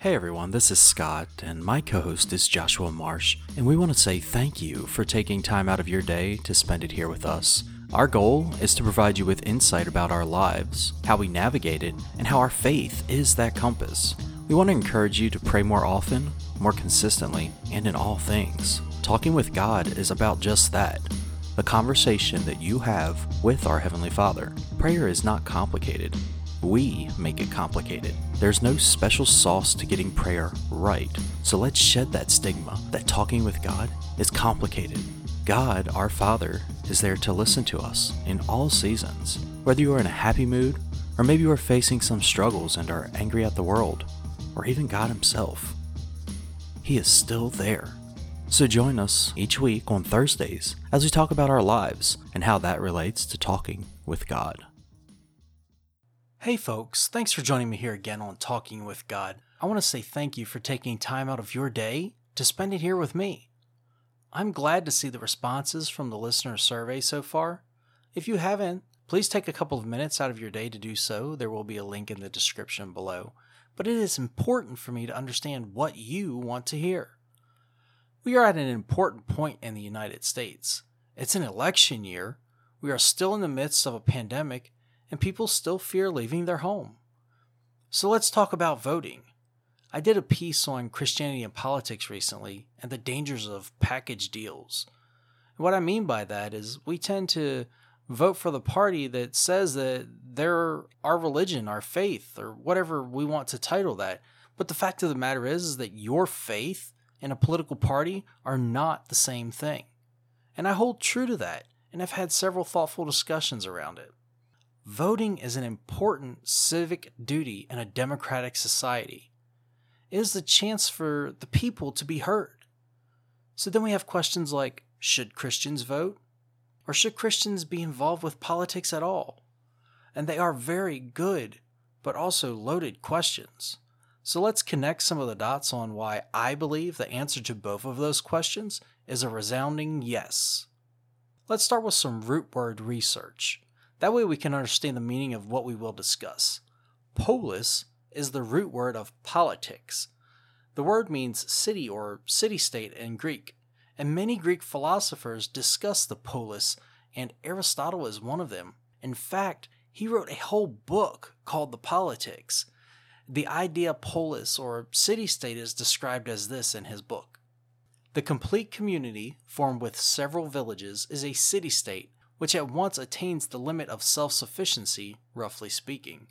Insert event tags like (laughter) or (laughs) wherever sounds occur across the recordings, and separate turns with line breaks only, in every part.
Hey everyone, this is Scott, and my co host is Joshua Marsh, and we want to say thank you for taking time out of your day to spend it here with us. Our goal is to provide you with insight about our lives, how we navigate it, and how our faith is that compass. We want to encourage you to pray more often, more consistently, and in all things. Talking with God is about just that the conversation that you have with our Heavenly Father. Prayer is not complicated. We make it complicated. There's no special sauce to getting prayer right. So let's shed that stigma that talking with God is complicated. God, our Father, is there to listen to us in all seasons. Whether you are in a happy mood, or maybe you are facing some struggles and are angry at the world, or even God Himself, He is still there. So join us each week on Thursdays as we talk about our lives and how that relates to talking with God. Hey, folks, thanks for joining me here again on Talking with God. I want to say thank you for taking time out of your day to spend it here with me. I'm glad to see the responses from the listener survey so far. If you haven't, please take a couple of minutes out of your day to do so. There will be a link in the description below. But it is important for me to understand what you want to hear. We are at an important point in the United States. It's an election year. We are still in the midst of a pandemic and people still fear leaving their home. So let's talk about voting. I did a piece on Christianity and politics recently and the dangers of package deals. And what I mean by that is we tend to vote for the party that says that they're our religion, our faith, or whatever we want to title that. But the fact of the matter is, is that your faith and a political party are not the same thing. And I hold true to that, and I've had several thoughtful discussions around it. Voting is an important civic duty in a democratic society. It is the chance for the people to be heard. So then we have questions like should Christians vote? Or should Christians be involved with politics at all? And they are very good, but also loaded questions. So let's connect some of the dots on why I believe the answer to both of those questions is a resounding yes. Let's start with some root word research. That way we can understand the meaning of what we will discuss. Polis is the root word of politics. The word means city or city state in Greek, and many Greek philosophers discuss the polis, and Aristotle is one of them. In fact, he wrote a whole book called The Politics. The idea polis or city state is described as this in his book. The complete community, formed with several villages, is a city state which at once attains the limit of self sufficiency, roughly speaking.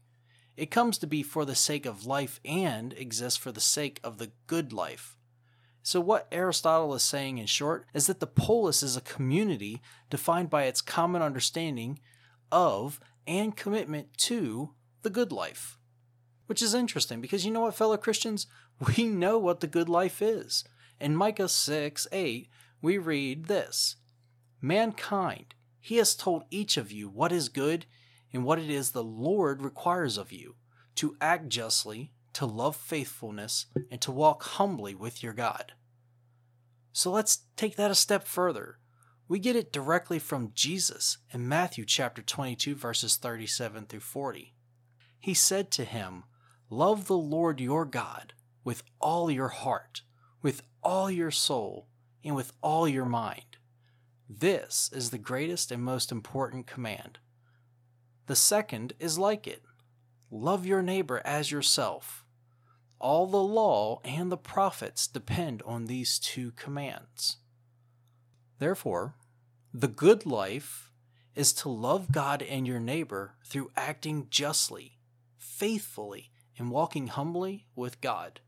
It comes to be for the sake of life and exists for the sake of the good life. So, what Aristotle is saying in short is that the polis is a community defined by its common understanding of and commitment to the good life. Which is interesting because you know what, fellow Christians? (laughs) We know what the good life is. In Micah 6 8, we read this Mankind he has told each of you what is good and what it is the Lord requires of you to act justly, to love faithfulness, and to walk humbly with your God. So let's take that a step further. We get it directly from Jesus in Matthew chapter 22 verses 37 through 40. He said to him, "Love the Lord your God with all your heart, with all your soul, and with all your mind." This is the greatest and most important command. The second is like it love your neighbor as yourself. All the law and the prophets depend on these two commands. Therefore, the good life is to love God and your neighbor through acting justly, faithfully, and walking humbly with God.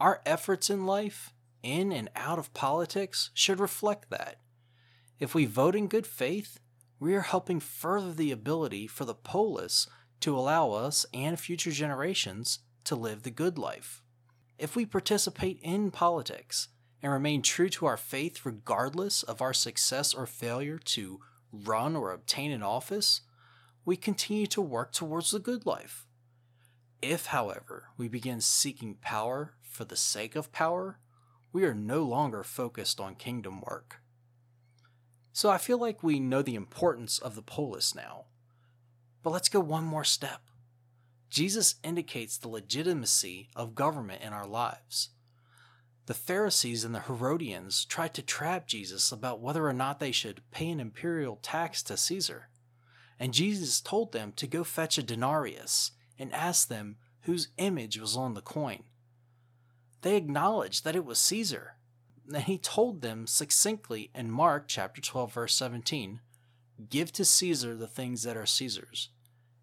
Our efforts in life, in and out of politics, should reflect that. If we vote in good faith, we are helping further the ability for the polis to allow us and future generations to live the good life. If we participate in politics and remain true to our faith regardless of our success or failure to run or obtain an office, we continue to work towards the good life. If, however, we begin seeking power for the sake of power, we are no longer focused on kingdom work. So I feel like we know the importance of the polis now. But let's go one more step. Jesus indicates the legitimacy of government in our lives. The Pharisees and the Herodians tried to trap Jesus about whether or not they should pay an imperial tax to Caesar. And Jesus told them to go fetch a denarius and ask them whose image was on the coin. They acknowledged that it was Caesar. And he told them succinctly in Mark chapter 12 verse 17, "Give to Caesar the things that are Caesar's,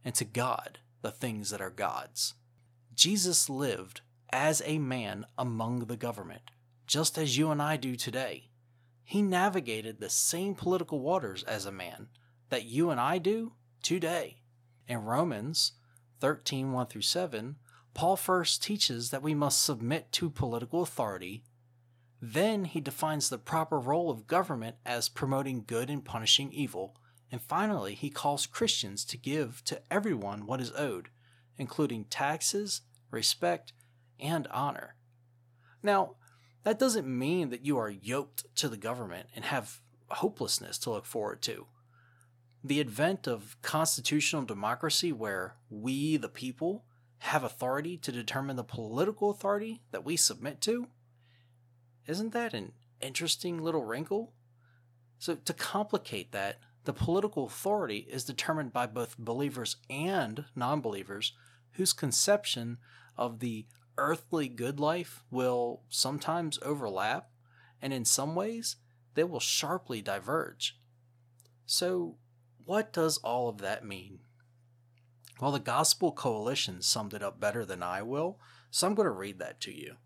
and to God the things that are God's." Jesus lived as a man among the government, just as you and I do today. He navigated the same political waters as a man that you and I do today. In Romans 13 1 through 7, Paul first teaches that we must submit to political authority. Then he defines the proper role of government as promoting good and punishing evil. And finally, he calls Christians to give to everyone what is owed, including taxes, respect, and honor. Now, that doesn't mean that you are yoked to the government and have hopelessness to look forward to. The advent of constitutional democracy, where we, the people, have authority to determine the political authority that we submit to, isn't that an interesting little wrinkle? So, to complicate that, the political authority is determined by both believers and non believers whose conception of the earthly good life will sometimes overlap, and in some ways, they will sharply diverge. So, what does all of that mean? Well, the Gospel Coalition summed it up better than I will, so I'm going to read that to you.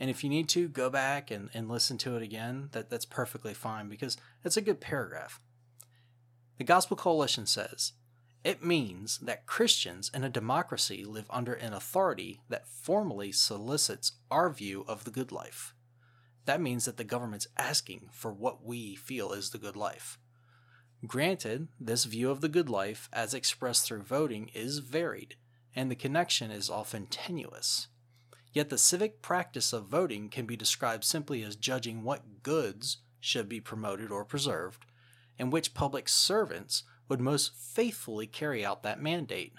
And if you need to, go back and, and listen to it again. That, that's perfectly fine because it's a good paragraph. The Gospel Coalition says, it means that Christians in a democracy live under an authority that formally solicits our view of the good life. That means that the government's asking for what we feel is the good life. Granted, this view of the good life, as expressed through voting, is varied, and the connection is often tenuous. Yet the civic practice of voting can be described simply as judging what goods should be promoted or preserved, and which public servants would most faithfully carry out that mandate.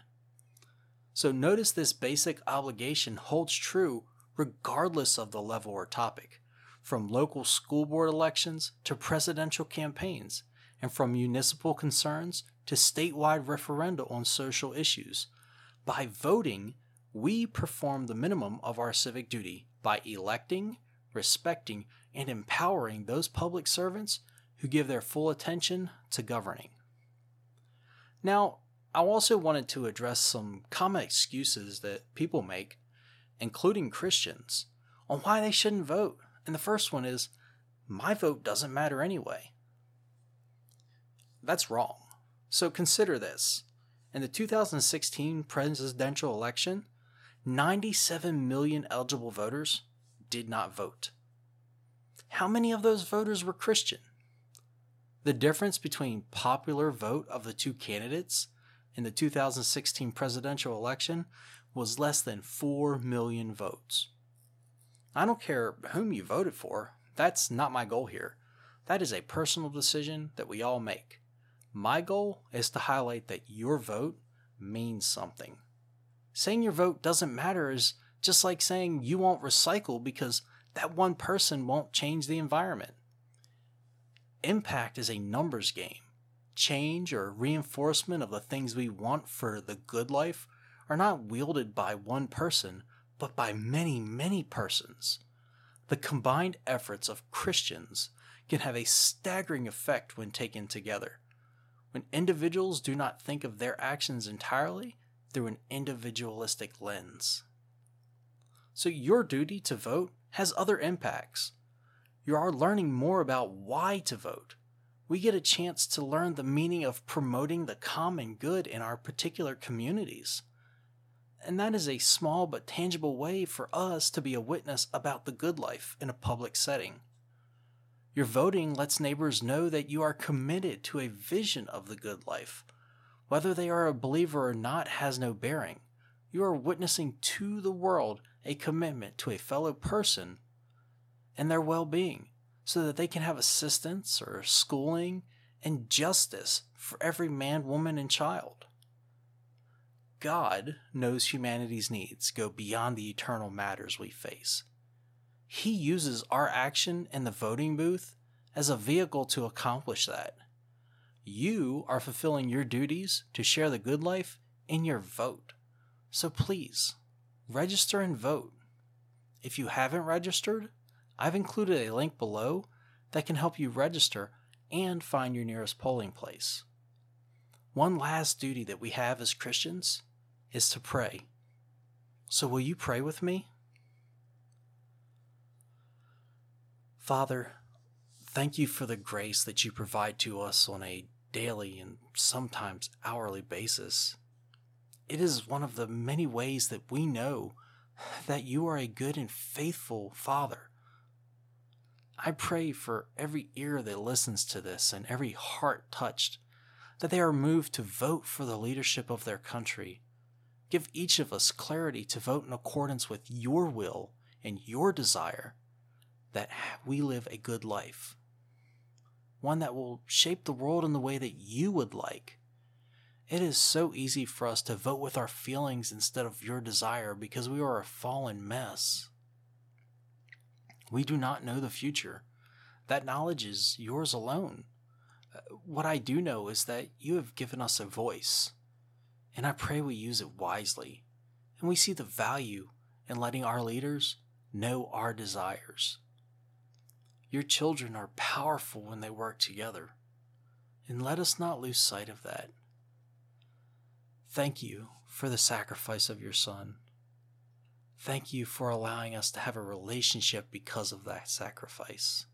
So notice this basic obligation holds true regardless of the level or topic, from local school board elections to presidential campaigns, and from municipal concerns to statewide referenda on social issues. By voting, we perform the minimum of our civic duty by electing, respecting, and empowering those public servants who give their full attention to governing. Now, I also wanted to address some common excuses that people make, including Christians, on why they shouldn't vote. And the first one is, my vote doesn't matter anyway. That's wrong. So consider this. In the 2016 presidential election, 97 million eligible voters did not vote. How many of those voters were Christian? The difference between popular vote of the two candidates in the 2016 presidential election was less than 4 million votes. I don't care whom you voted for, that's not my goal here. That is a personal decision that we all make. My goal is to highlight that your vote means something. Saying your vote doesn't matter is just like saying you won't recycle because that one person won't change the environment. Impact is a numbers game. Change or reinforcement of the things we want for the good life are not wielded by one person, but by many, many persons. The combined efforts of Christians can have a staggering effect when taken together. When individuals do not think of their actions entirely through an individualistic lens. So, your duty to vote has other impacts you are learning more about why to vote. We get a chance to learn the meaning of promoting the common good in our particular communities. And that is a small but tangible way for us to be a witness about the good life in a public setting. Your voting lets neighbors know that you are committed to a vision of the good life. Whether they are a believer or not has no bearing. You are witnessing to the world a commitment to a fellow person and their well being so that they can have assistance or schooling and justice for every man, woman, and child. God knows humanity's needs go beyond the eternal matters we face. He uses our action in the voting booth as a vehicle to accomplish that. You are fulfilling your duties to share the good life in your vote. So please, register and vote. If you haven't registered, I've included a link below that can help you register and find your nearest polling place. One last duty that we have as Christians is to pray. So, will you pray with me? Father, thank you for the grace that you provide to us on a daily and sometimes hourly basis. It is one of the many ways that we know that you are a good and faithful Father. I pray for every ear that listens to this and every heart touched, that they are moved to vote for the leadership of their country. Give each of us clarity to vote in accordance with your will and your desire that we live a good life, one that will shape the world in the way that you would like. It is so easy for us to vote with our feelings instead of your desire because we are a fallen mess. We do not know the future. That knowledge is yours alone. Uh, what I do know is that you have given us a voice, and I pray we use it wisely, and we see the value in letting our leaders know our desires. Your children are powerful when they work together, and let us not lose sight of that. Thank you for the sacrifice of your Son. Thank you for allowing us to have a relationship because of that sacrifice.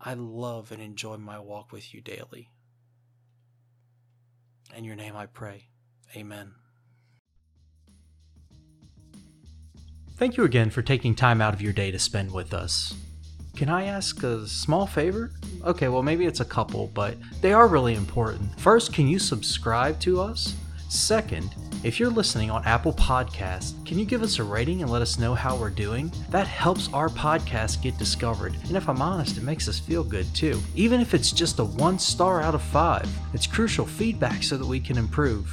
I love and enjoy my walk with you daily. In your name I pray. Amen. Thank you again for taking time out of your day to spend with us. Can I ask a small favor? Okay, well, maybe it's a couple, but they are really important. First, can you subscribe to us? Second, if you're listening on Apple Podcasts, can you give us a rating and let us know how we're doing? That helps our podcast get discovered, and if I'm honest, it makes us feel good too. Even if it's just a one star out of five, it's crucial feedback so that we can improve.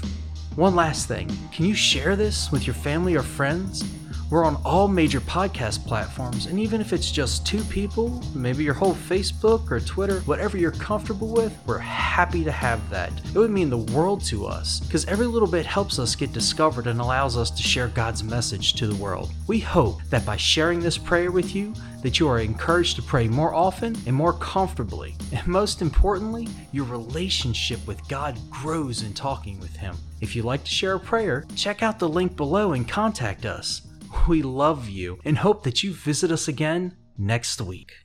One last thing can you share this with your family or friends? We're on all major podcast platforms, and even if it's just two people, maybe your whole Facebook or Twitter, whatever you're comfortable with, we're happy to have that. It would mean the world to us, because every little bit helps us get discovered and allows us to share God's message to the world. We hope that by sharing this prayer with you, that you are encouraged to pray more often and more comfortably. And most importantly, your relationship with God grows in talking with Him. If you'd like to share a prayer, check out the link below and contact us. We love you and hope that you visit us again next week.